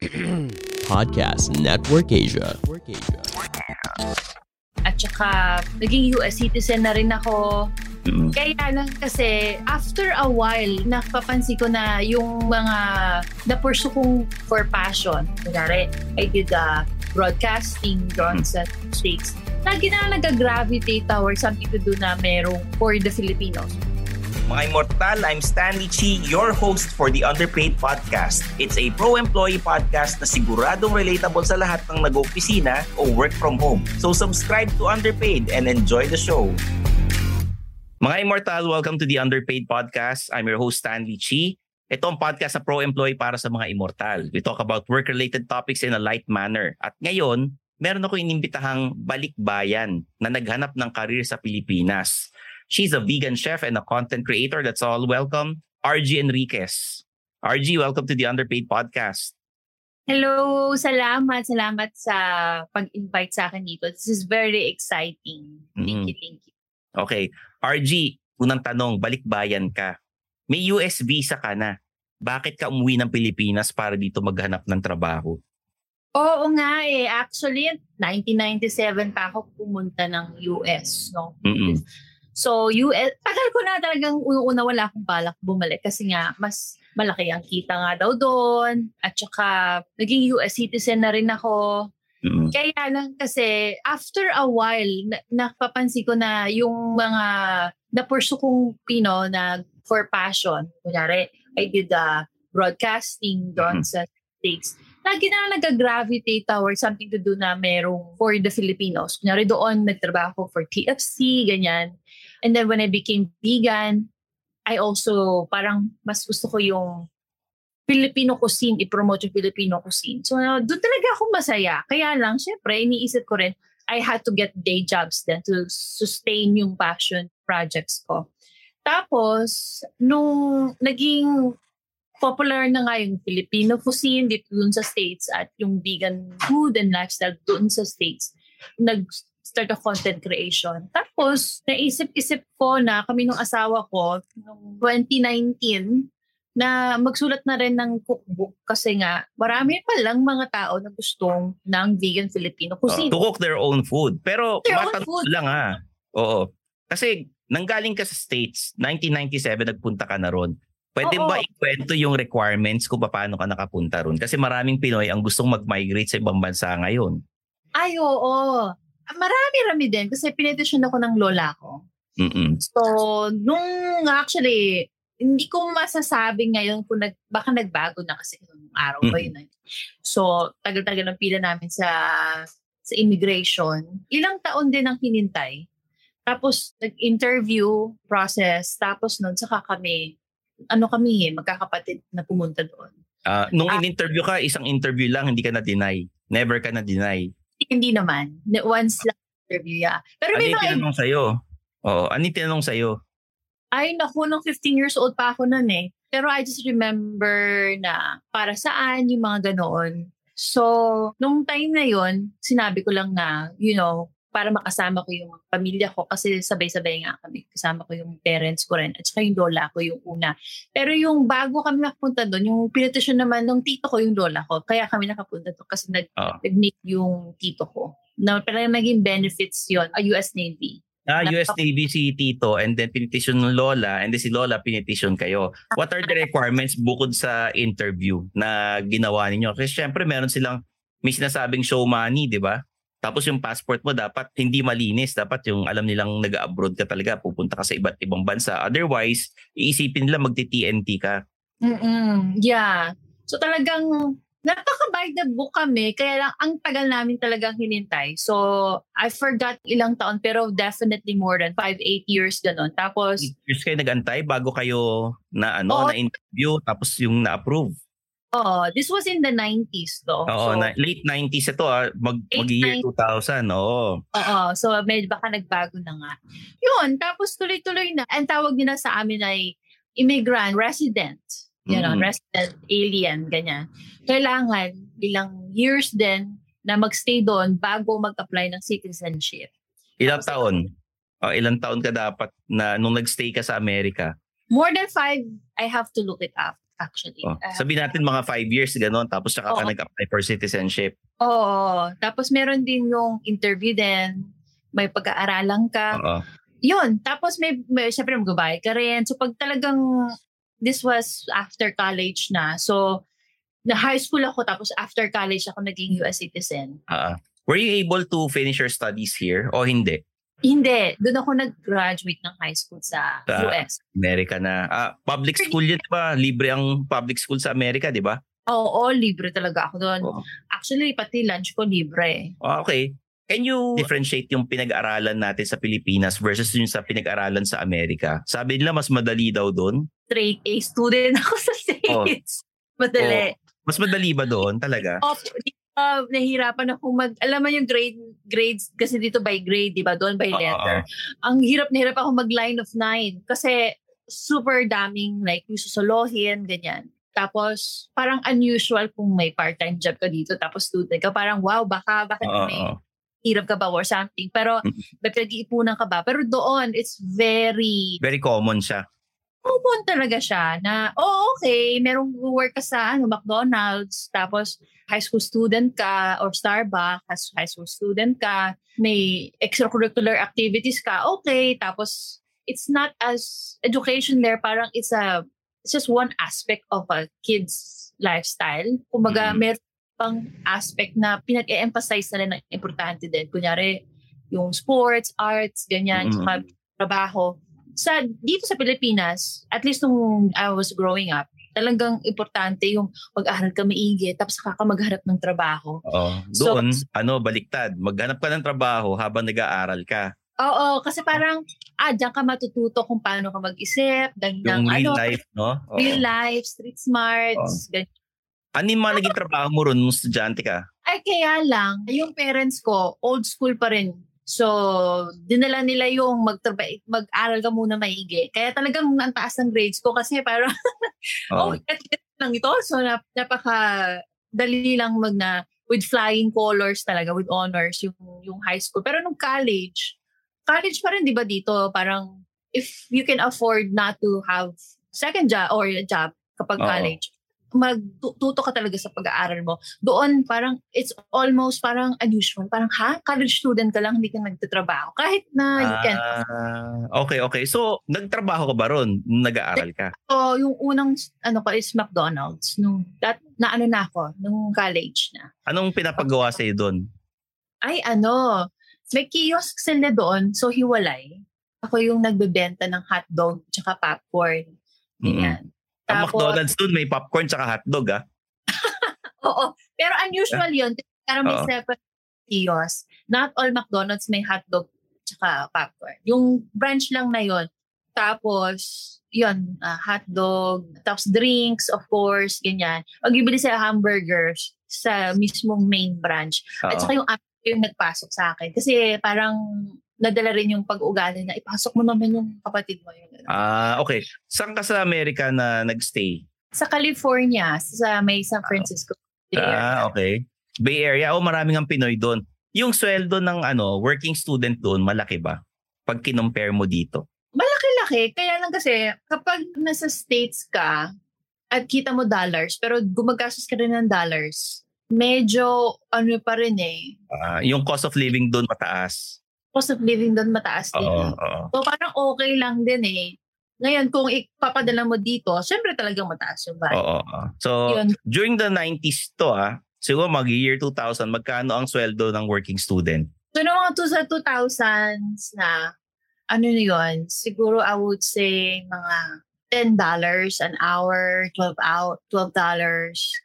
Podcast Network Asia. At saka, naging US citizen na rin ako. Kaya lang kasi, after a while, napapansin ko na yung mga na-pursue kong for passion. Kunyari, I did uh, broadcasting doon sa States. Lagi na nag-gravitate towards something to do na merong for the Filipinos. Mga Immortal, I'm Stanley Chi, your host for the Underpaid Podcast. It's a pro-employee podcast na siguradong relatable sa lahat ng nag-opisina o work from home. So subscribe to Underpaid and enjoy the show. Mga Immortal, welcome to the Underpaid Podcast. I'm your host, Stanley Chi. Ito ang podcast sa pro-employee para sa mga immortal. We talk about work-related topics in a light manner. At ngayon, meron ako inimbitahang balikbayan na naghanap ng karir sa Pilipinas. She's a vegan chef and a content creator. That's all. Welcome, RG Enriquez. RG, welcome to the Underpaid Podcast. Hello, salamat, salamat sa pag-invite sa akin dito. This is very exciting. Thank you, thank you. Okay. RG, unang tanong, balikbayan ka. May US visa ka na. Bakit ka umuwi ng Pilipinas para dito maghanap ng trabaho? Oo nga eh. Actually, 1997 pa ako pumunta ng US, no? Mm-mm. So, US, tagal ko na talagang una wala akong balak bumalik kasi nga mas malaki ang kita nga daw doon. At saka, naging US citizen na rin ako. Mm-mm. Kaya lang kasi, after a while, na, napapansin ko na yung mga na-pursue kong, know, na for passion. Kunyari, I did uh, broadcasting doon Mhm. sa States. Lagi na nag-gravitate towards something to do na merong for the Filipinos. Kunyari doon, nagtrabaho for TFC, ganyan. And then when I became vegan, I also parang mas gusto ko yung Filipino cuisine, i-promote yung Filipino cuisine. So, uh, doon talaga ako masaya. Kaya lang, syempre, iniisip ko rin, I had to get day jobs then to sustain yung passion projects ko. Tapos, nung naging popular na nga yung Filipino cuisine dito dun sa States at yung vegan food and lifestyle dun sa States, nag-start of content creation. Tapos, naisip-isip ko na kami nung asawa ko, noong 2019, na magsulat na rin ng cookbook kasi nga marami pa lang mga tao na gustong ng vegan Filipino Oh, cuisine. to cook their own food. Pero Their own food. lang ha. Oo. Kasi nanggaling ka sa States, 1997 nagpunta ka na ron. Pwede Oo. ba ikwento yung requirements kung paano ka nakapunta ron? Kasi maraming Pinoy ang gustong mag-migrate sa ibang bansa ngayon. Ay, oo. Marami-rami din kasi pinetisyon ako ng lola ko. Mm-mm. So, nung actually, hindi ko masasabi ngayon kung nag, baka nagbago na kasi nung araw pa yun. eh. So, tagal-tagal ng pila namin sa sa immigration. Ilang taon din ang hinintay. Tapos, nag-interview process. Tapos nun, saka kami, ano kami eh, magkakapatid na pumunta doon. Ah, nung Ah. in-interview ka, isang interview lang, hindi ka na-deny. Never ka na-deny. Hindi naman. Na- Once lang interview, yeah. Pero Ano may yung tinanong sa'yo? Oo, ano yung tinanong sa'yo? Ay, naku, nung 15 years old pa ako nun eh. Pero I just remember na para saan yung mga ganoon. So, nung time na yon sinabi ko lang na, you know, para makasama ko yung pamilya ko kasi sabay-sabay nga kami. Kasama ko yung parents ko rin at saka yung lola ko yung una. Pero yung bago kami nakapunta doon, yung pinitisyon naman ng tito ko yung lola ko. Kaya kami nakapunta doon kasi nag, Oh. nag-make yung tito ko. Na parang naging benefits yon a US Navy. Ah, US Navy si Tito and then pinetition ng Lola and then si Lola pinetition kayo. What are the requirements bukod sa interview na ginawa ninyo? Kasi syempre meron silang may sinasabing show money, di ba? Tapos yung passport mo dapat hindi malinis. Dapat yung alam nilang nag-abroad ka talaga, pupunta ka sa iba't ibang bansa. Otherwise, iisipin nila magti-TNT ka. Mm-mm. Yeah. So talagang napaka-by the book kami. Kaya lang ang tagal namin talagang hinintay. So I forgot ilang taon pero definitely more than 5-8 years ganun. Tapos Years kayo nag-antay bago kayo na ano Oo. na interview tapos yung na-approve. Oh, this was in the 90s though. Oo, so, na, late 90s ito ah, mag, mag-year 2000. Oo. Oo. So, medyo baka nagbago na nga. Yun. Tapos tuloy-tuloy na. Ang tawag nila sa amin ay immigrant, resident. You know, Mm. resident, alien, ganyan. Kailangan ilang years din na magstay doon bago mag-apply ng citizenship. Ilang taon? O, ilang taon ka dapat na nung nagstay ka sa Amerika? More than five, I have to look it up, actually. Oh, I have- sabihin natin mga five years gano'n tapos saka ka Oo. nag-apply for citizenship. Oo. Tapos meron din yung interview din. May pag-aaralan ka. Oo. yun, tapos may, may syempre magbabayad ka rin. So pag talagang, this was after college na. So, na high school ako, tapos after college ako naging US citizen. Ah. were you able to finish your studies here o hindi? Hindi, doon ako nag-graduate ng high school sa Sa- US. Amerika na. Ah, public school yun, di ba? Libre ang public school sa Amerika, di ba? Oo, libre talaga ako doon. Oo. Actually, pati lunch ko libre. Ah, okay. Can you differentiate yung pinag-aralan natin sa Pilipinas versus yung sa pinag-aralan sa Amerika? Sabi nila mas madali daw doon. Straight A student ako sa States. Madali. Mas madali ba doon talaga? Oh, ba, nahihirapan ako mag, alam mo yung grade, grades, kasi dito by grade, di ba? Doon by letter. oo. Ang hirap na hirap ako mag line of nine. Kasi super daming like yung susolohin, ganyan. Tapos, parang unusual kung may part-time job ka dito, tapos student ka. Parang, wow, baka, bakit Oo, may hirap ka ba or something. Pero, may pinag-iipunan ka ba? Pero doon, it's very Very common siya. Common talaga siya na, oh, okay, merong work ka sa ano, McDonald's, tapos high school student ka or Starbucks, high school student ka, may extracurricular activities ka, okay, tapos it's not as education there, parang it's a, it's just one aspect of a kid's lifestyle. Kumbaga, Mhm. meron pang aspect na pinag-e-emphasize na rin na importante din. Kunyari, yung sports, arts, ganyan, Mhm. tsaka trabaho. Sa, dito sa Pilipinas, at least nung I was growing up, talagang importante yung mag-aral ka maigi, tapos saka ka magharap ng trabaho. Oo. So- Doon, ano, baliktad. Maghanap ka ng trabaho habang nag-aaral ka. Oo, kasi parang, ah, diyan ka matututo kung paano ka mag-isip, ganyan, Yung real ano, life, no? Oo. real life, street smarts, ganyan. Ano yung mga naging trabaho mo ron nung estudyante ka? Ay, kaya lang, yung parents ko, old school pa rin. So, dinala nila yung magtraba- mag-aral ka muna maigi. Kaya talagang ang taas ng grades ko kasi parang, Oo. oh, get lang ito. So, nap- napaka dali lang mag na with flying colors talaga, with honors, yung, yung high school. Pero nung college, college pa rin, di ba dito, parang if you can afford not to have second job or a job kapag Oo. college, magtuto ka talaga sa pag-aaral mo. Doon, parang, it's almost parang unusual. Parang, ha? College student ka lang, hindi ka nagtatrabaho. Kahit na you can. Ah, okay, okay. So, nagtrabaho ka ba ron nag-aaral ka? So, yung unang, ano ko is McDonald's. Nung, that, na ano na ako, nung college na. Anong pinapagawa sa'yo doon? Ay, ano, may kiosk sila doon, so hiwalay. Ako yung nagbebenta ng hotdog tsaka popcorn. Ganyan. Ang Tapos- McDonald's doon may popcorn tsaka hotdog, ah. Oo. Pero unusual yun. Pero may Oo. separate kiosk. Not all McDonald's may hotdog tsaka popcorn. Yung branch lang na yon Tapos, yun, ah, hotdog, tapos drinks, of course, ganyan. Magbibili sila hamburgers sa mismong main branch. At Oo. saka yung app yung nagpasok sa akin. Kasi parang nadala rin yung pag-ugali na ipasok mo naman yung kapatid mo. Yung, Ah, okay. Saan ka sa Amerika na nagstay? Sa California, sa may San Francisco. Ah, okay. Bay Area. Oh, maraming ang Pinoy doon. Yung sweldo ng ano, working student doon, malaki ba? Pag kinumpare mo dito. Malaki-laki. Kaya lang kasi, kapag nasa States ka, at kita mo dollars, pero gumagastos ka rin ng dollars, medyo ano pa rin eh. Ah, yung cost of living doon mataas. Cost of living doon mataas din. Oo, oo. So parang okay lang din eh. Ngayon, kung ipapadala mo dito, syempre talagang mataas yung value. Oo, oo. So, Yun. during the 90s to ah, siguro mag-year 2000, magkano ang sweldo ng working student? So, noong mga to sa 2000s na, ano na yun, siguro I would say mga $10 an hour, 12 out, $12,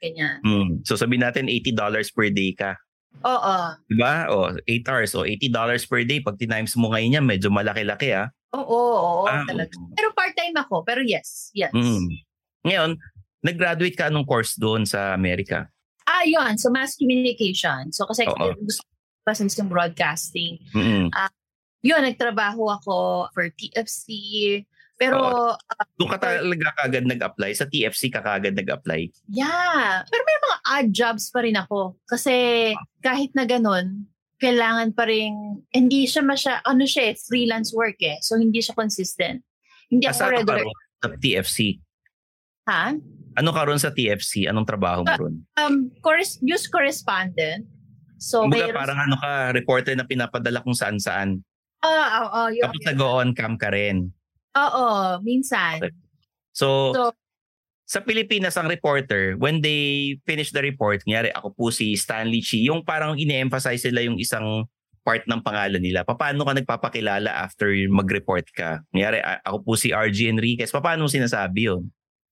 ganyan. Hmm. So, sabihin natin $80 per day ka. Oo. Diba? O, 8 hours. O, $80 per day. Pag tinimes mo ngayon yan, medyo malaki-laki ah. Oo, oo, Ah, talaga. Pero part-time ako, pero yes, yes. Mm. Ngayon, nag-graduate ka anong course doon sa Amerika? Ah, yun. So, mass communication. So, kasi Oo. gusto ko pa yung broadcasting. Mm. Yun, nagtrabaho ako for TFC. Pero, ah, Doon ka talaga kagad nag-apply? Sa TFC ka kagad nag-apply? yeah. Pero odd jobs pa rin ako. Kasi kahit na ganun, kailangan pa rin, hindi siya masya, ano siya eh, freelance work eh. So, hindi siya consistent. Hindi ako Asa ka regular. sa TFC? Ha? Ano ka ron sa TFC? Anong trabaho mo Ah, ron? Um, corres- news correspondent. So, Kumbaga mayroon- parang ano ka, reporter na pinapadala kung saan-saan. Ah, oo, yun. Tapos nag-on cam ka rin. Oo, minsan. Okay. So, So, sa Pilipinas ang reporter, when they finish the report, kunyari ako po si Stanley Chi, yung parang ine-emphasize nila yung isang part ng pangalan nila. Paano ka nagpapakilala after mag-report ka? Kunyari, ako po si RG Enriquez. Paano sinasabi yun?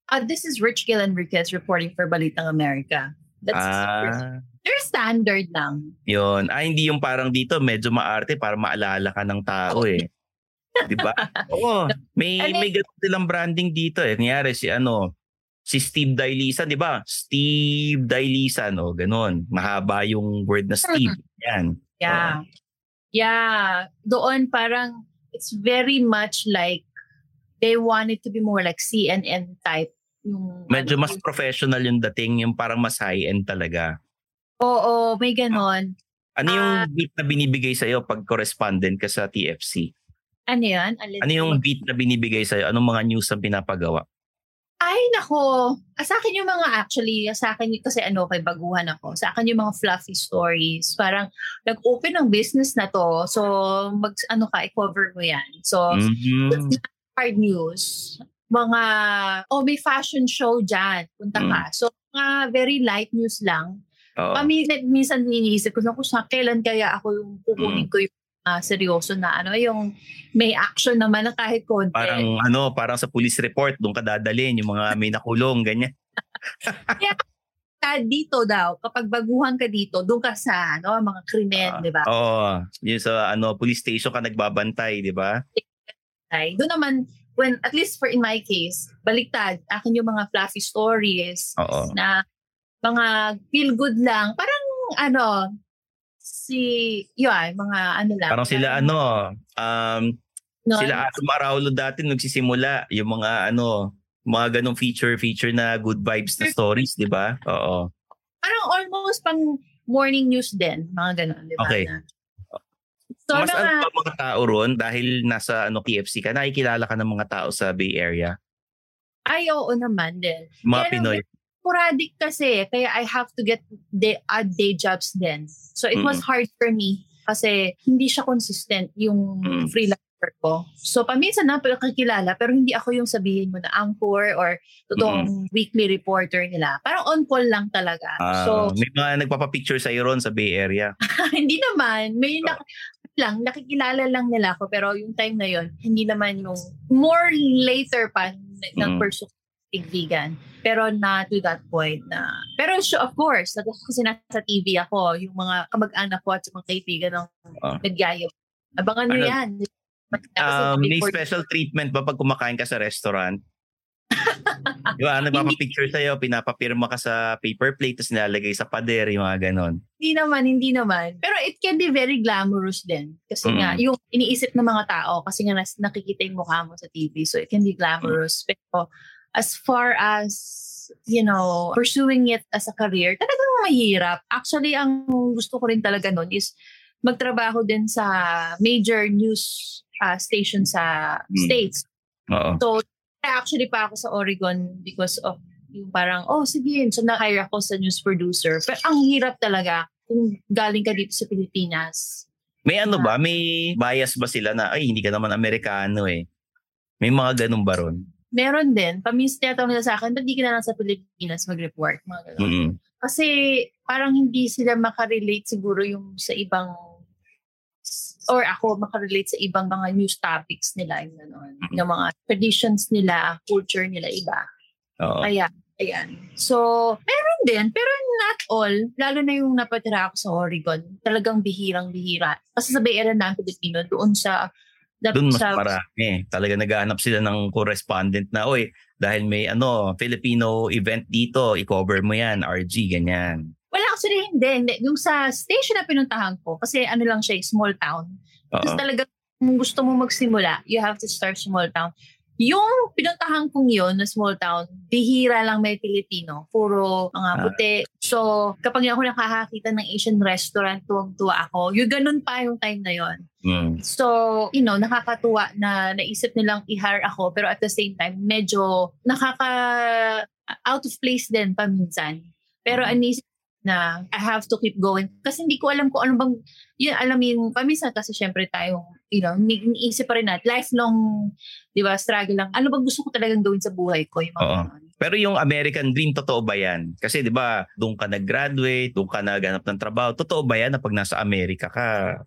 uh, this is Rich Gil Enriquez reporting for Balitang America. That's Ah, their standard lang. yun. Ah, hindi yung parang dito, medyo maarte para maalala ka ng tao eh. Di ba? Oo. May, Ano may ganun silang branding dito eh. Kunyari si ano, si Steve Dailisan, di ba? Steve Dailisan, o ganun. Mahaba yung word na Steve. Yan. Yeah. Yeah. Doon parang it's very much like they want it to be more like CNN type. Yung, Medyo ano, mas professional yung dating, yung parang mas high-end talaga. Oo, may ganon. Ano yung Ah. beat na binibigay sa'yo pag correspondent ka sa TFC? Ano yan? Alin- Ano yung beat na binibigay sa'yo? Anong mga news ang pinapagawa? Ay, nako. Ah, Sa akin yung mga actually, sa akin kasi ano, kay baguhan ako. Sa akin yung mga fluffy stories. Parang nag-open ng business na to. So, mag, ano ka, i-cover mo yan. So, Mhm. hard news. Mga, oh, may fashion show dyan. Punta Mm. ka. So, mga very light news lang. Oo. Kami, minsan iniisip ko, naku, sa kailan kaya ako yung Mm. kukunin ko yung ah, seryoso na ano, yung may action naman na kahit konti. Parang ano, parang sa police report, doon ka dadalhin, yung mga may nakulong, ganyan. Ah, dito daw, kapag baguhan ka dito, doon ka sa ano, mga krimen, Ah, di ba? Oo. Yung sa ano, police station ka nagbabantay, di ba? Ay, Doon naman, when, at least for in my case, baliktad, akin yung mga fluffy stories Oo. na mga feel good lang. Parang ano, si, yun, mga ano lang. Parang sila ano, um, no, sila Atom Araulo dati nagsisimula, yung mga ano, mga ganong feature-feature na good vibes na stories, di ba? Oo. Parang almost pang morning news din, mga ganun, di ba? Okay. Na- So, Mas na, ano ba mga tao ron dahil nasa ano KFC ka, nakikilala ka ng mga tao sa Bay Area, ay, oo naman din. mga Kaya Pinoy. Sporadic kasi, kaya I have to get the odd day jobs din. So it was hard for me kasi hindi siya consistent yung Mm. freelancer ko. So paminsan na nakikilala pero hindi ako yung sabihin mo na anchor or totoong weekly reporter nila. Parang on call lang talaga. Ah, so may mga nagpapapicture sa ron sa Bay Area. hindi naman. May nak- lang, nakikilala lang nila ako pero yung time na yon hindi naman yung more later pa Mm. nag-pursue big vegan. Pero not to that point na. Pero sure, of course, nag- kasi nasa TV ako, yung mga kamag-anak ko at mga kaibigan ng Ah. nagyayo. Abangan nyo Ano? yan. Um, may special treatment ba pag kumakain ka sa restaurant? Di ba? Nagpapapicture sa'yo, pinapapirma ka sa paper plate, tapos nilalagay sa pader, yung mga ganon. Hindi naman, hindi naman. Pero it can be very glamorous din. Kasi Mm. nga, yung iniisip ng mga tao, kasi nga nas- nakikita yung mukha mo sa TV, so it can be glamorous. Pero as far as, you know, pursuing it as a career, talagang mahirap. Actually, ang gusto ko rin talaga nun is magtrabaho din sa major news uh, station sa Mm. States. Oo. So, actually pa ako sa Oregon because of yung parang, oh, sige, so na-hire ako sa news producer. Pero ang hirap talaga kung galing ka dito sa Pilipinas. May ano ba? May bias ba sila na, ay, hindi ka naman Amerikano eh. May mga ganun ba ron? Meron din, pamis tinatanong nila sa akin, ba't di ka na lang sa Pilipinas mag-report? Mga ganun. Mm-mm. Kasi parang hindi sila makarelate siguro yung sa ibang or ako makarelate sa ibang mga news topics nila yung gano'n. Yung mga traditions nila, culture nila iba. Oo. Kaya, ayan. So, meron din, pero not all. Lalo na yung napatira ako sa Oregon. Talagang bihirang-bihira. Kasi sa Bay Area na Pilipino, doon sa... Doon mas sa- marami. Talaga naghahanap sila ng correspondent na, oy, dahil may ano, Filipino event dito, i-cover mo yan, RG, ganyan. Wala actually hindi. hindi. Yung sa station na pinuntahan ko, kasi ano lang siya, eh, small town. Tapos talaga, kung gusto mo magsimula, you have to start small town. Yung pinuntahan kong yun na small town, bihira lang may Pilipino. Puro mga Ah. puti. So, kapag ako nakakakita ng Asian restaurant, tuwang-tuwa ako. Yung ganun pa yung time na yon. Mm. So, you know, nakakatuwa na naisip nilang i-hire ako pero at the same time, medyo nakaka out of place din paminsan. Pero anisip na I have to keep going. Kasi hindi ko alam kung ano bang, yun, alam mo yung paminsan kasi syempre tayo, you know, ni- iniisip pa rin natin, lifelong, di ba, struggle lang. Ano bang gusto ko talagang gawin sa buhay ko? Yung mga Oo. Pero yung American dream, totoo ba yan? Kasi di ba, doon ka nag-graduate, doon ka naghanap ng trabaho. Totoo ba yan na pag nasa Amerika ka,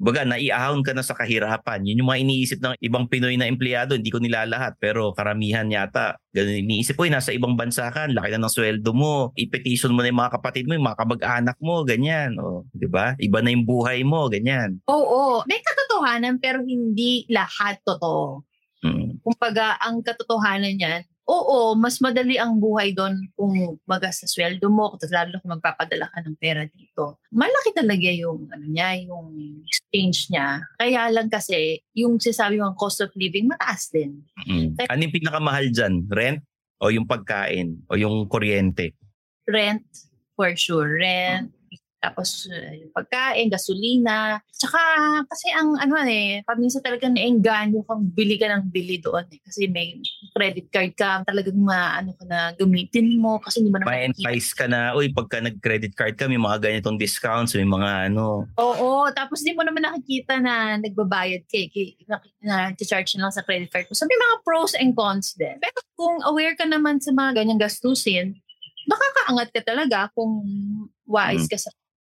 baga, naiahon ka na sa kahirapan. Yun yung mga iniisip ng ibang Pinoy na empleyado. Hindi ko nilalahat, pero karamihan yata. Ganun iniisip ko, nasa ibang bansa ka, laki na ng sweldo mo, i-petition mo na yung mga kapatid mo, yung mga kamag-anak mo, ganyan. O, di ba? Iba na yung buhay mo, ganyan. Oo, may katotohanan pero hindi lahat totoo. Mm. kumbaga, ang katotohanan niyan, oo, mas madali ang buhay doon kung maga sa sweldo mo, lalo kung magpapadala ka ng pera dito. Malaki talaga yung, ano niya, yung exchange niya. Kaya lang kasi, yung sinasabi mong cost of living, mataas din. Mm. Ano yung pinakamahal dyan? Rent? O yung pagkain? O yung kuryente? Rent, for sure, rent, tapos yung pagkain, gasolina. Tsaka, kasi ang ano eh, pag minsan talaga naengganyo kang bili ka ng bili doon eh. Kasi may credit card ka, talagang maano ka na gamitin mo kasi hindi mo na makikita. Ma-entice ka na, uy, pagka nag-credit card ka, may mga ganitong discounts, may mga ano. Oo, tapos di mo naman nakikita na nagbabayad ka, eh, na, na charge na lang sa credit card mo. So may mga pros and cons din. Pero kung aware ka naman sa mga ganyang gastusin, makakaangat ka talaga kung wise ka sa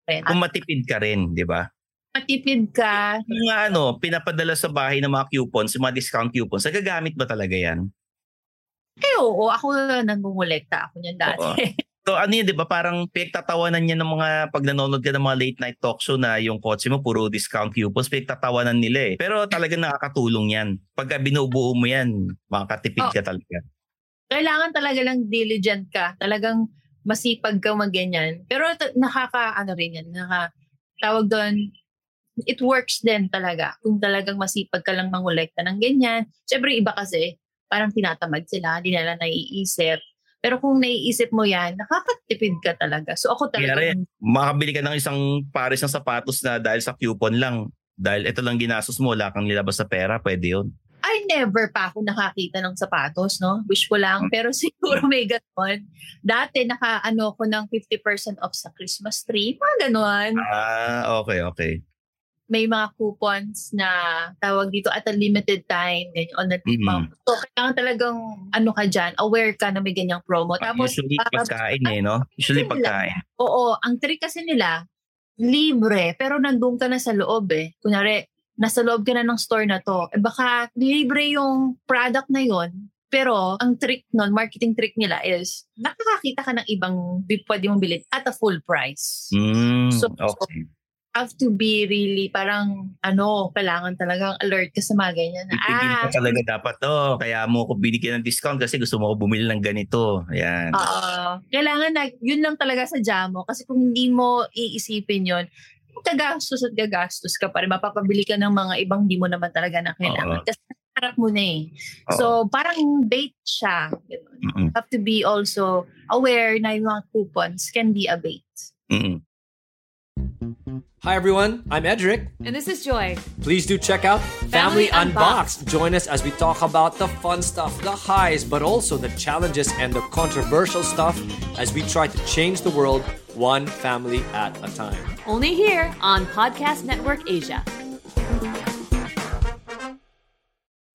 rent. Kung matipid ka rin, di ba? matipid ka, Yung mga ano, pinapadala sa bahay ng mga coupons, mga discount coupons, nagagamit ba talaga yan? eh oo, ako nangungulekta ako niyan dati. So ano yun, di ba? Parang pinagtatawanan niya ng mga, pag nanonood ka ng mga late night talk show na yung kotse mo, puro discount coupons, pinagtatawanan nila eh. Pero talagang nakakatulong yan. Pagka binubuo mo yan, makakatipid Oh. ka talaga. Kailangan talaga lang diligent ka. Talagang masipag ka magganyan. Pero t- nakaka, ano rin yan, naka, tawag doon, it works din talaga. Kung talagang masipag ka lang mangolekta ng ganyan. Siyempre iba kasi, parang tinatamad sila, hindi nila naiisip. Pero kung naiisip mo yan, nakakatipid ka talaga. So ako Kaya talaga, rin, makabili ka ng isang pares ng sapatos na dahil sa coupon lang, dahil ito lang ginastos mo, wala kang nilabas sa pera, pwede yun. I never pa ako nakakita ng sapatos, no? Wish ko lang. Pero siguro may ganon. Dati naka-ano ko ng 50% off sa Christmas tree. Mga ganon. Ah, okay, okay. May mga coupons na tawag dito at a limited time. Ganyan, on a Mhm. month. So, kailangan talagang ano ka dyan, aware ka na may ganyang promo. Tapos, Usually ah, pagkain eh, no? Usually pagkain. oo, ang trick kasi nila, libre, pero nandun ka na sa loob eh. Kunwari, nasa loob ka na ng store na to. Eh baka libre yung product na yon pero ang trick nun, marketing trick nila is nakakakita ka ng ibang pwede mong bilhin at a full price. Mm, So- okay. have to be really parang ano, kailangan talagang alert ka sa mga ganyan. na, Pipigil Ah, ka talaga dapat to. Kaya mo ko binigyan ng discount kasi gusto mo ko bumili ng ganito. Ayan. Oo. Kailangan na, yun lang talaga sa mo. Kasi kung hindi mo iisipin yun, gagastos at gagastos ka pa rin. Mapapabili ka ng mga ibang di mo naman talaga na kailangan. Oo. Kasi harap mo na eh. Oo. So, parang bait siya. Ganun. Mm-mm. Have to be also aware na yung mga coupons can be a bait. Mm-mm. Hi everyone, I'm Edric. And this is Joy. Please do check out Family Family, Unboxed. Join us as we talk about the fun stuff, the highs, but also the challenges and the controversial stuff as we try to change the world one family at a time. Only here on Podcast Network Asia.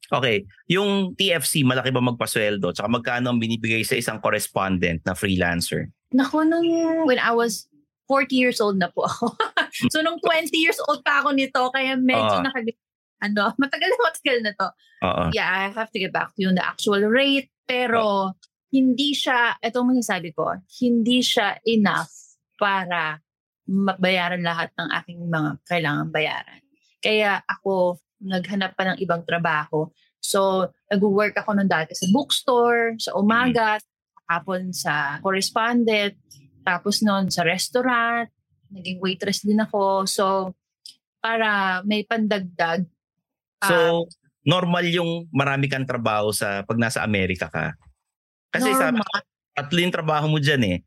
Okay, yung TFC, malaki ba magpasweldo? Tsaka magkano ang binibigay sa isang correspondent na freelancer? Naku, nung when I was 40 years old na po ako. so, nung 20 years old pa ako nito, kaya medyo Ah. nakag... Ano, matagal na matagal na to. Oo. Yeah, I have to get back to you on the actual rate. Pero, hindi siya, itong masasabi ko, hindi siya enough para mabayaran lahat ng aking mga kailangan bayaran. Kaya ako, naghanap pa ng ibang trabaho. So, nag-work ako nung dati sa bookstore, sa umaga, hapon sa correspondent, tapos noon sa restaurant, naging waitress din ako. So, para may pandagdag. ah, So, normal yung marami kang trabaho sa pag nasa Amerika ka. Kasi sa normal. tatlo yung trabaho mo dyan eh.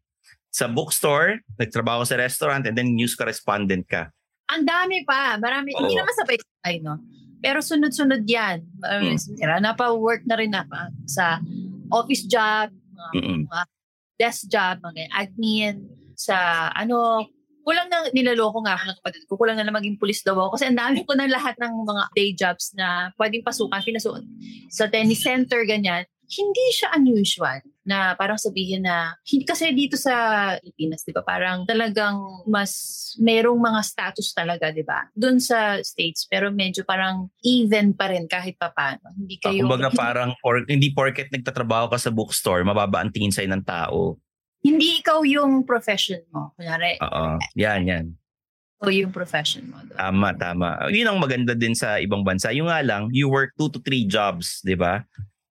Sa bookstore, nagtrabaho sa restaurant, and then news correspondent ka. Ang dami pa. Marami. Hindi Oo. naman sabay-sabay, no? Pero sunod-sunod yan. Mm. Napa-work na rin ako sa office job, mga, Mm-mm. mga desk job, mga admin, sa ano, kulang na nilaloko nga ako ng kapatid ko. Kulang na na maging pulis daw ako. Kasi ang dami ko ng lahat ng mga day jobs na pwedeng pasukan. Pinasuon sa tennis center, ganyan. Hindi siya unusual na parang sabihin na, hindi kasi dito sa Pilipinas, di ba, parang talagang mas merong mga status talaga, di ba? Doon sa States, pero medyo parang even pa rin kahit papano. Hindi Ah, kayo, Kumbaga parang, or, hindi porket nagtatrabaho ka sa bookstore, mababa ang tingin sa'yo ng tao. hindi ikaw yung profession mo. Kunyari, Oo. Yan, yan. ikaw yung profession mo. Diba? Tama, tama. Yun ang maganda din sa ibang bansa. Yung nga lang, you work two to three jobs, di ba?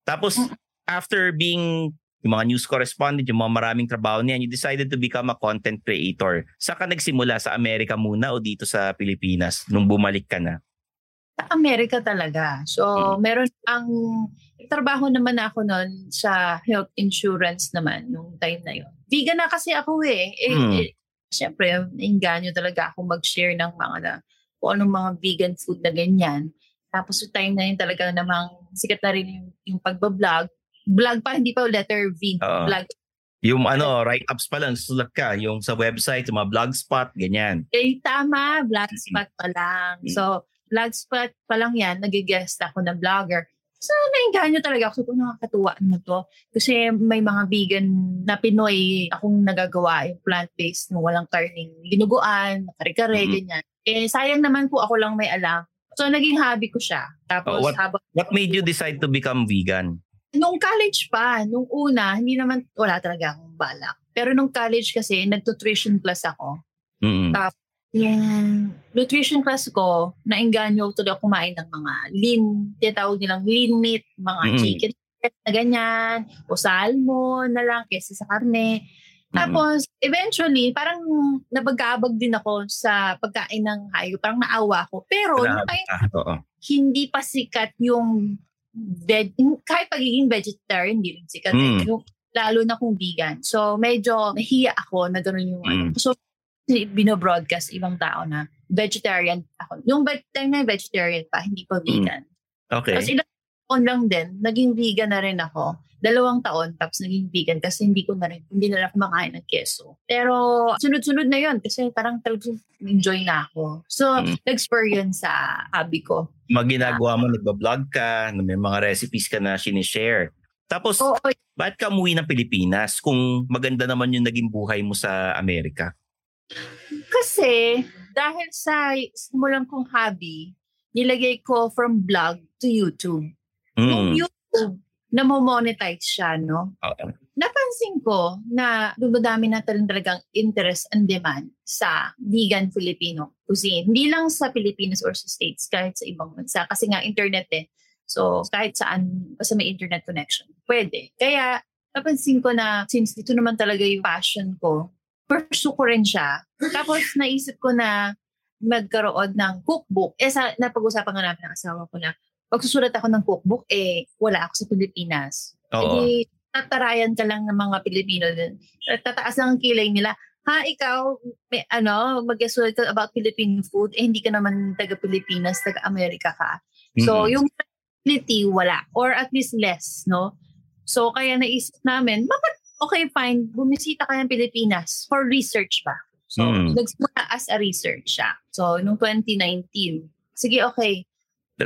Tapos, after being yung mga news correspondent, yung mga maraming trabaho niyan, you decided to become a content creator. Saan ka nagsimula? Sa Amerika muna o dito sa Pilipinas nung bumalik ka na? Sa Amerika talaga. So, meron ang trabaho naman ako noon sa health insurance naman nung time na yon. Vegan na kasi ako eh. eh, Hmm. eh Siyempre, nainganyo talaga ako mag-share ng mga na, kung anong mga vegan food na ganyan. Tapos yung time na yun talaga namang sikat na rin yung, yung pagbablog. Vlog pa, hindi pa letter V. Oo. Vlog. Yung ano, write-ups pa lang, sulat ka. Yung sa website, yung mga blogspot, ganyan. Eh, tama, blogspot pa lang. Mm. So, blogspot pa lang yan, nag-guest ako ng vlogger. So, nainganyo talaga ako. So, nakakatuwa mo to. Kasi may mga vegan na Pinoy akong nagagawa, yung plant-based, no, walang karning dinuguan, kare-kare, Mhm. ganyan. Eh, sayang naman po ako lang may alam. So, naging hobby ko siya. Tapos, Oh, what- habang What made you decide to become vegan? Nung college pa, nung una, hindi naman, wala talaga akong balak. Pero nung college kasi, nag-nutrition class ako. Mm-mm. Tapos, yung nutrition class ko, nainganyo tuloy ako kumain ng mga lean, tinatawag nilang lean meat, mga Mm-mm. chicken na ganyan, o salmon na lang kesa sa karne. Tapos, eventually, parang nabagabag din ako sa pagkain ng hayop. Parang naawa ko. Pero, nung time Ah, oo. hindi pa sikat yung veg, kahit pagiging vegetarian, hindi rin sikat. Mm. Yung- lalo na kung vegan. So, medyo nahiya ako na gano'n yung ano. Mm. So, binobroadcast ibang tao na vegetarian ako. Yung time na vegetarian pa, hindi pa vegan. Okay. Tapos ilang taon lang din, naging vegan na rin ako. Dalawang taon, tapos naging vegan kasi hindi ko na rin, hindi na lang kumakain ng keso. Pero sunod-sunod na yon kasi parang talagang enjoy na ako. So, Mm. yun sa hobby ko. Maginagawa mo, nagbablog ka, may mga recipes ka na sinishare. Tapos, Oo, bakit ka umuwi ng Pilipinas kung maganda naman yung naging buhay mo sa Amerika? Kasi dahil sa simulan kong hobby, nilagay ko from blog to YouTube. Mm. YouTube, namo-monetize siya, no? Oo. Napansin ko na dumadami na talagang interest and demand sa vegan Filipino cuisine. Hindi lang sa Pilipinas or sa States, kahit sa ibang bansa. Kasi nga internet eh. So, kahit saan, basta may internet connection, pwede. Kaya, napansin ko na since dito naman talaga yung passion ko, pursue ko rin siya. Tapos, naisip ko na magkaroon ng cookbook. Eh, sa, napag-usapan nga namin ng asawa ko na pagsusulat ako ng cookbook, eh, wala ako sa Pilipinas. Oo. Eh, tatarayan ka lang ng mga Pilipino din. Tataas lang ang kilay nila. Ha, ikaw, may, ano, mag-sulat ka about Philippine food, eh, hindi ka naman taga-Pilipinas, taga-Amerika ka. So, Mm-mm. yung credibility, wala. Or at least less, no? So, kaya naisip namin, bakit, okay, fine, bumisita ka ng Pilipinas for research ba? So, Mm. nagsimula as a research siya. So, nung 2019, sige, okay,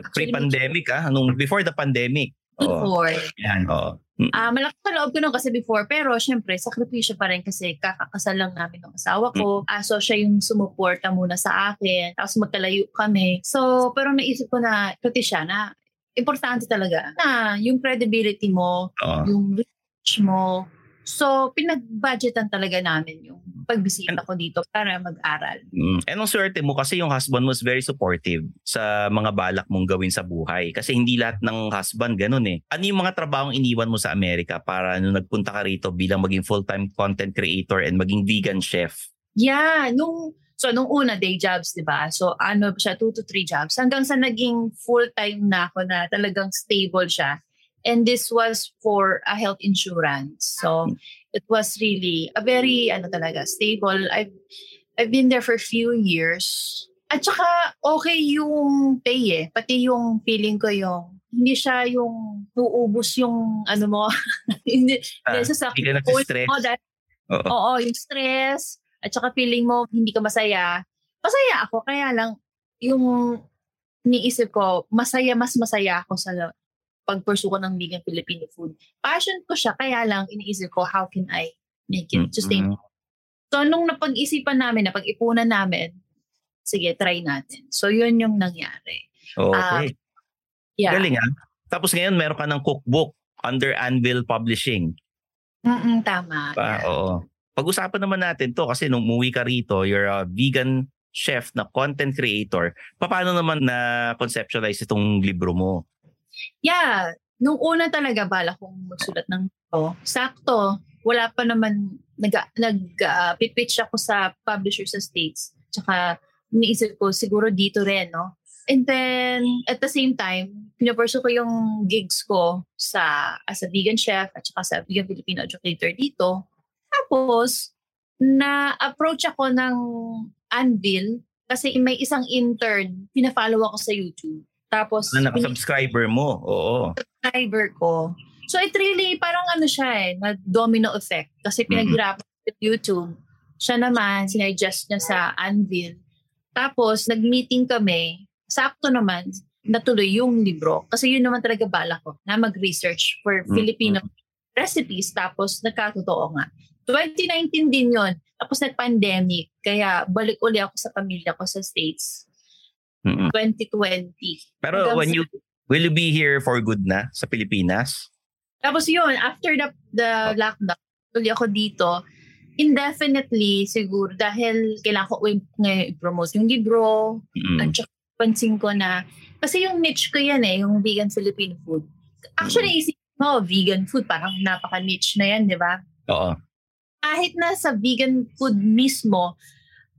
Pre-pandemic ah, nung before the pandemic. Before. Yan, oo. Mm. Ah, malaki pa loob ko nun kasi before, pero syempre, sakripisyo pa rin kasi kakakasal lang namin ng asawa ko. Mm. Ah, so siya yung sumuporta muna sa akin. Tapos magkalayo kami. So, pero naisip ko na, pati siya na, importante talaga na yung credibility mo, Oo. yung research mo. So, pinag-budgetan talaga namin yung pagbisita ko dito para mag-aral. Mm. And ang swerte mo kasi yung husband mo is very supportive sa mga balak mong gawin sa buhay. Kasi hindi lahat ng husband ganun eh. Ano yung mga trabahong iniwan mo sa Amerika para nung nagpunta ka rito bilang maging full-time content creator and maging vegan chef? Yeah, nung so nung una day jobs, 'di ba? So ano siya, two to three jobs hanggang sa naging full-time na ako na talagang stable siya. And this was for a health insurance. So it was really a very ano talaga stable. I've I've been there for a few years. At saka okay yung pay eh. Pati yung feeling ko yung hindi siya yung nuubos yung ano mo. hindi, Ah, hindi sa hindi ka nagsistress. Oh, that, Oo. Oo, yung stress, at saka feeling mo hindi ka masaya. Masaya ako, kaya lang yung niisip ko, masaya, mas masaya ako sa pagpursue ko ng vegan Filipino food. Passion ko siya, kaya lang iniisip ko, how can I make it sustainable? So, nung napag-isipan namin, napag-ipunan namin, sige, try natin. So, yun yung nangyari. Okay. Yeah. Galing ah. Tapos ngayon meron ka ng cookbook under Anvil Publishing. Mm-mm, tama. Pa, Yeah. Oo. Pag-usapan naman natin to kasi nung umuwi ka rito, you're a vegan chef na content creator. Paano naman na conceptualize itong libro mo? Yeah, nung una talaga bala kong magsulat ng to. Sakto, wala pa naman nag nag ah, pipitch ako sa publisher sa States. Tsaka iniisip ko siguro dito rin, no? And then at the same time, pinapursu ko yung gigs ko sa as a vegan chef at saka sa vegan Filipino educator dito. Tapos na-approach ako ng Anvil kasi may isang intern, pina-follow ako sa YouTube. Tapos Na naka-subscriber mo? Oo. subscriber ko. So it really, parang ano siya eh, na domino effect. Kasi pinaghirapan ko sa YouTube. Siya naman, sinuggest niya sa Anvil. Tapos, nag-meeting kami. Sakto naman, natuloy yung libro. Kasi yun naman talaga bala ko, na mag-research for Mhm. Filipino recipes. Tapos, nagkatotoo nga. 2019 din yon Tapos, nag-pandemic. Kaya, balik uli ako sa pamilya ko sa States. Mm-mm. 2020. Pero Hanggang when you, will you be here for good na sa Pilipinas? Tapos yun, after the, the lockdown, tuloy ako dito, indefinitely siguro dahil kailangan ko ngayon i-promote yung libro Mm. at saka pansin ko na kasi yung niche ko yan eh, yung vegan Filipino food. Actually, isip mo, vegan food, parang napaka-niche na yan, di ba? Oo. Kahit na sa vegan food mismo,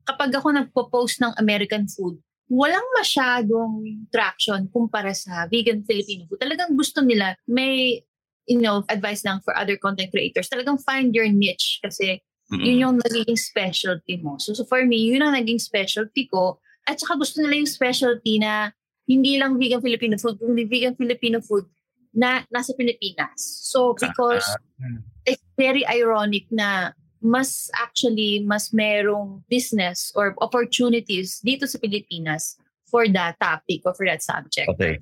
kapag ako nagpo-post ng American food, walang masyadong traction kumpara sa vegan Filipino food. Talagang gusto nila, may you know, advice lang for other content creators. Talagang find your niche kasi Mm-mm. yun yung nagiging specialty mo. So, so for me, yun ang naging specialty ko. At saka gusto nila yung specialty na hindi lang vegan Filipino food, kundi vegan Filipino food na nasa Pilipinas. So, because it's very ironic na mas actually, mas merong business or opportunities dito sa Pilipinas for that topic or for that subject. Okay.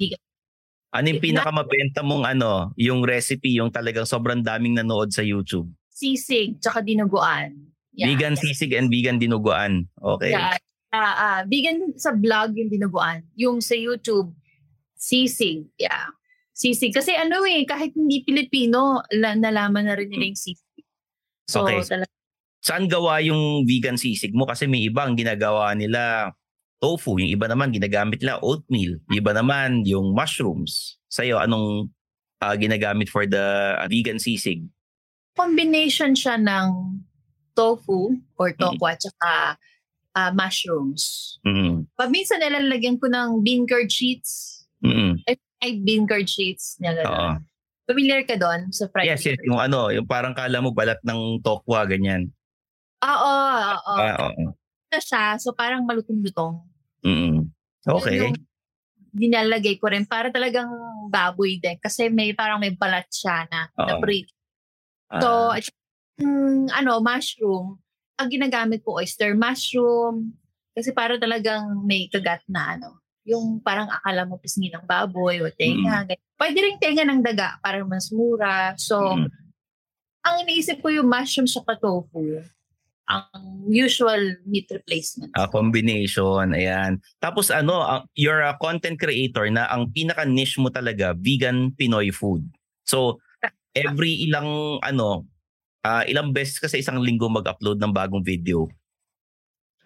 Ano yung pinakamabenta mong ano, yung recipe, yung talagang sobrang daming nanood sa YouTube? Sisig, tsaka dinuguan. Yeah. Vegan sisig and vegan dinuguan. Okay. Yeah. Ah, ah, vegan sa vlog yung dinuguan. Yung sa YouTube, sisig. Yeah. sisig. Kasi ano eh, kahit hindi Pilipino, la, nalaman na rin nila yung sisig. So, Okay. talaga, Saan gawa yung vegan sisig mo? Kasi may ibang ginagawa nila tofu, yung iba naman ginagamit nila oatmeal, yung iba naman yung mushrooms. Sa'yo, anong ah, ginagamit for the vegan sisig? combination siya ng tofu or tofu at saka ah, mushrooms. Mm. Paminsan nilalagyan ko ng bean curd sheets. Mm. Ay, bean curd sheets. Nilalagyan. Familiar ka doon sa fried Yes, yes, yung ano, yung parang kala mo balat ng tokwa, ganyan. Oo, oo. Ah, oo. Ito siya, so parang malutong-lutong. Mm. Okay. Yun Yung dinalagay ko rin para talagang baboy din. Kasi may parang may balat siya na, na Oo. break. Ah, So, mm, ano, mushroom, ang ginagamit ko oyster mushroom. Kasi para talagang may kagat na ano. Yung parang akala mo pisngi ng baboy o tenga. ganyan. Pwede rin tenga ng daga para mas mura. So, Mm. ang iniisip ko yung mushroom sa tofu. Ang usual meat replacement. A combination, ayan. Tapos ano, you're a content creator na ang pinaka-niche mo talaga, vegan Pinoy food. So, every ilang, ano, ah, ilang beses ka sa isang linggo mag-upload ng bagong video.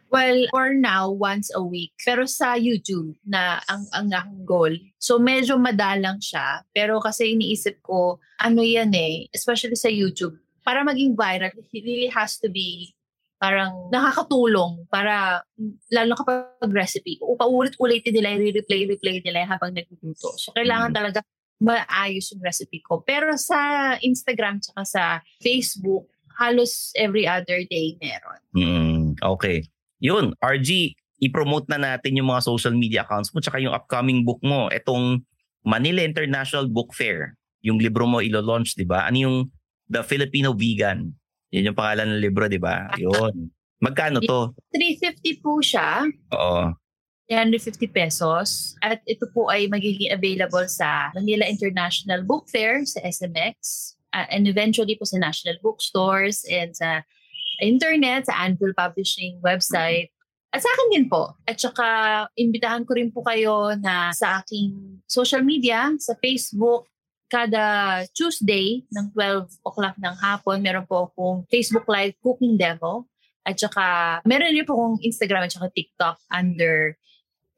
Well, for now, once a week. Pero sa YouTube na ang ang aking goal. So medyo madalang siya. Pero kasi iniisip ko, ano yan eh, especially sa YouTube, para maging viral, it really has to be parang nakakatulong para lalo kapag recipe. Paulit-ulitin nila, i-replay, replay nila habang nagluluto. So kailangan Mm. talaga maayos yung recipe ko. Pero sa Instagram tsaka sa Facebook, halos every other day meron. Mm, okay. Yun, RG, i-promote na natin yung mga social media accounts mo tsaka yung upcoming book mo. Itong Manila International Book Fair. Yung libro mo ilo-launch, di ba? Ano yung The Filipino Vegan? Yan yung pangalan ng libro, di ba? Yun. Magkano to? 350 po siya. Oo. 350 pesos. At ito po ay magiging available sa Manila International Book Fair sa SMX uh, and eventually po sa national bookstores and sa internet, sa Anvil Publishing website. At sa akin din po. At saka, imbitahan ko rin po kayo na sa aking social media, sa Facebook, kada Tuesday ng 12 o'clock ng hapon, meron po akong Facebook Live cooking demo. At saka, meron rin po akong Instagram at saka TikTok under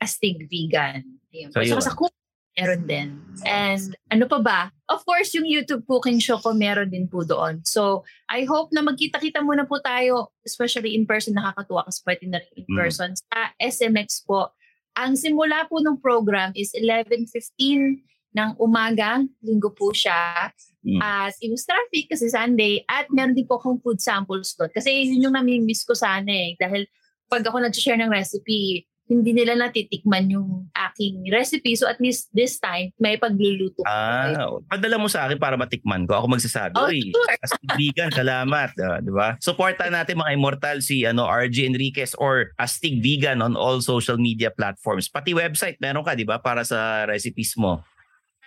Astig Vegan. Ayun. So, yun. sa cook, meron din. And ano pa ba? Of course, yung YouTube cooking show ko meron din po doon. So, I hope na magkita-kita muna po tayo, especially in person, nakakatuwa kasi pwede na in Mm. person. Sa SMX po, ang simula po ng program is 11.15 ng umaga, linggo po siya. Mm. At it was traffic kasi Sunday. At meron din po akong food samples doon. Kasi yun yung nami-miss ko sana eh. Dahil pag ako nag-share ng recipe, hindi nila natitikman yung aking recipe. So at least this time, may pagluluto. Ah, padala mo sa akin para matikman ko. Ako magsasabi, Oh, Uy, sure. as vegan, salamat. Ah, di ba? Supportan natin mga immortal si ano, RG Enriquez or Astig Vegan on all social media platforms. Pati website, meron ka, di ba? Para sa recipes mo.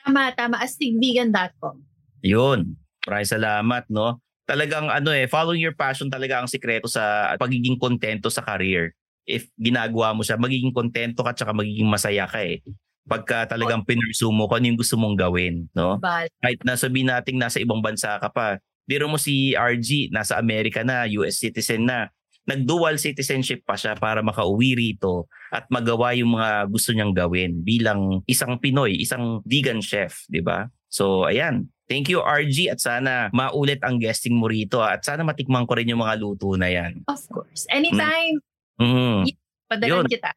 Tama, tama. Astigvegan.com. Yun. Maraming salamat, no? Talagang ano eh, following your passion talaga ang sikreto sa pagiging kontento sa career. If ginagawa mo siya, magiging kontento ka at magiging masaya ka eh. Pagka talagang pinursu mo kung ano yung gusto mong gawin, no? Bal. Kahit na sabihin natin nasa ibang bansa ka pa, biro mo si RG, nasa Amerika na, US citizen na, nag-dual citizenship pa siya para makauwi rito at magawa yung mga gusto niyang gawin bilang isang Pinoy, isang vegan chef, di ba? So, ayan. Thank you, RG, at sana maulit ang guesting mo rito ah. at sana matikman ko rin yung mga luto na yan. Of course. Anytime, Mhm. padalan Yun. kita.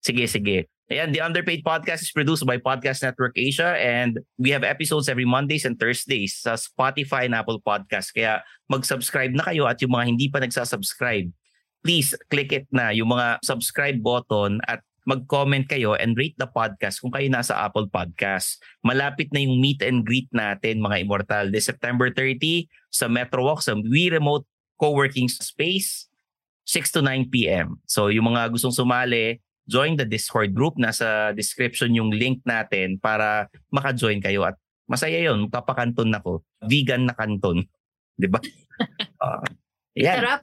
Sige, sige. Ayan, The Underpaid Podcast is produced by Podcast Network Asia and we have episodes every Mondays and Thursdays sa Spotify and Apple Podcast. Kaya mag-subscribe na kayo at yung mga hindi pa nagsasubscribe, please click it na, yung mga subscribe button at mag-comment kayo and rate the podcast kung kayo nasa Apple Podcast. Malapit na yung meet and greet natin mga immortal. This September 30 sa Metro Walk sa We Remote Co-working Space 6 to 9 p.m. So yung mga gustong sumali, join the Discord group. Nasa description yung link natin para maka-join kayo at masaya yon kapakanton ako. Vegan na kanton. 'Di ba? Ah, yan. Sarap.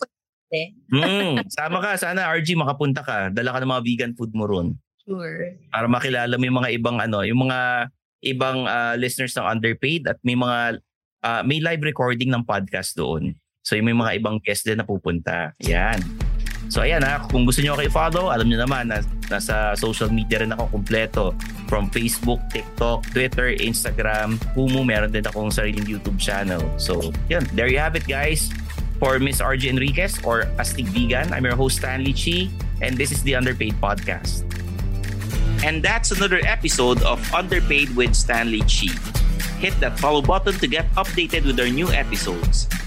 Eh. Hmm, sama ka. Sana RG makapunta ka. Dala ka ng mga vegan food mo ron. Sure. Para makilala mo yung mga ibang ano, yung mga ibang uh, listeners ng Underpaid at may mga uh, may live recording ng podcast doon. So may mga ibang guests din na pupunta. Yan. So ayan ha, kung gusto niyo ako i-follow, alam niyo naman na nasa social media rin ako kumpleto. From Facebook, TikTok, Twitter, Instagram, Kumu, meron din akong sariling YouTube channel. So yun, there you have it guys. For Miss RJ Enriquez or Astig Vegan, I'm your host Stanley Chi and this is the Underpaid Podcast. And that's another episode of Underpaid with Stanley Chi. Hit that follow button to get updated with our new episodes.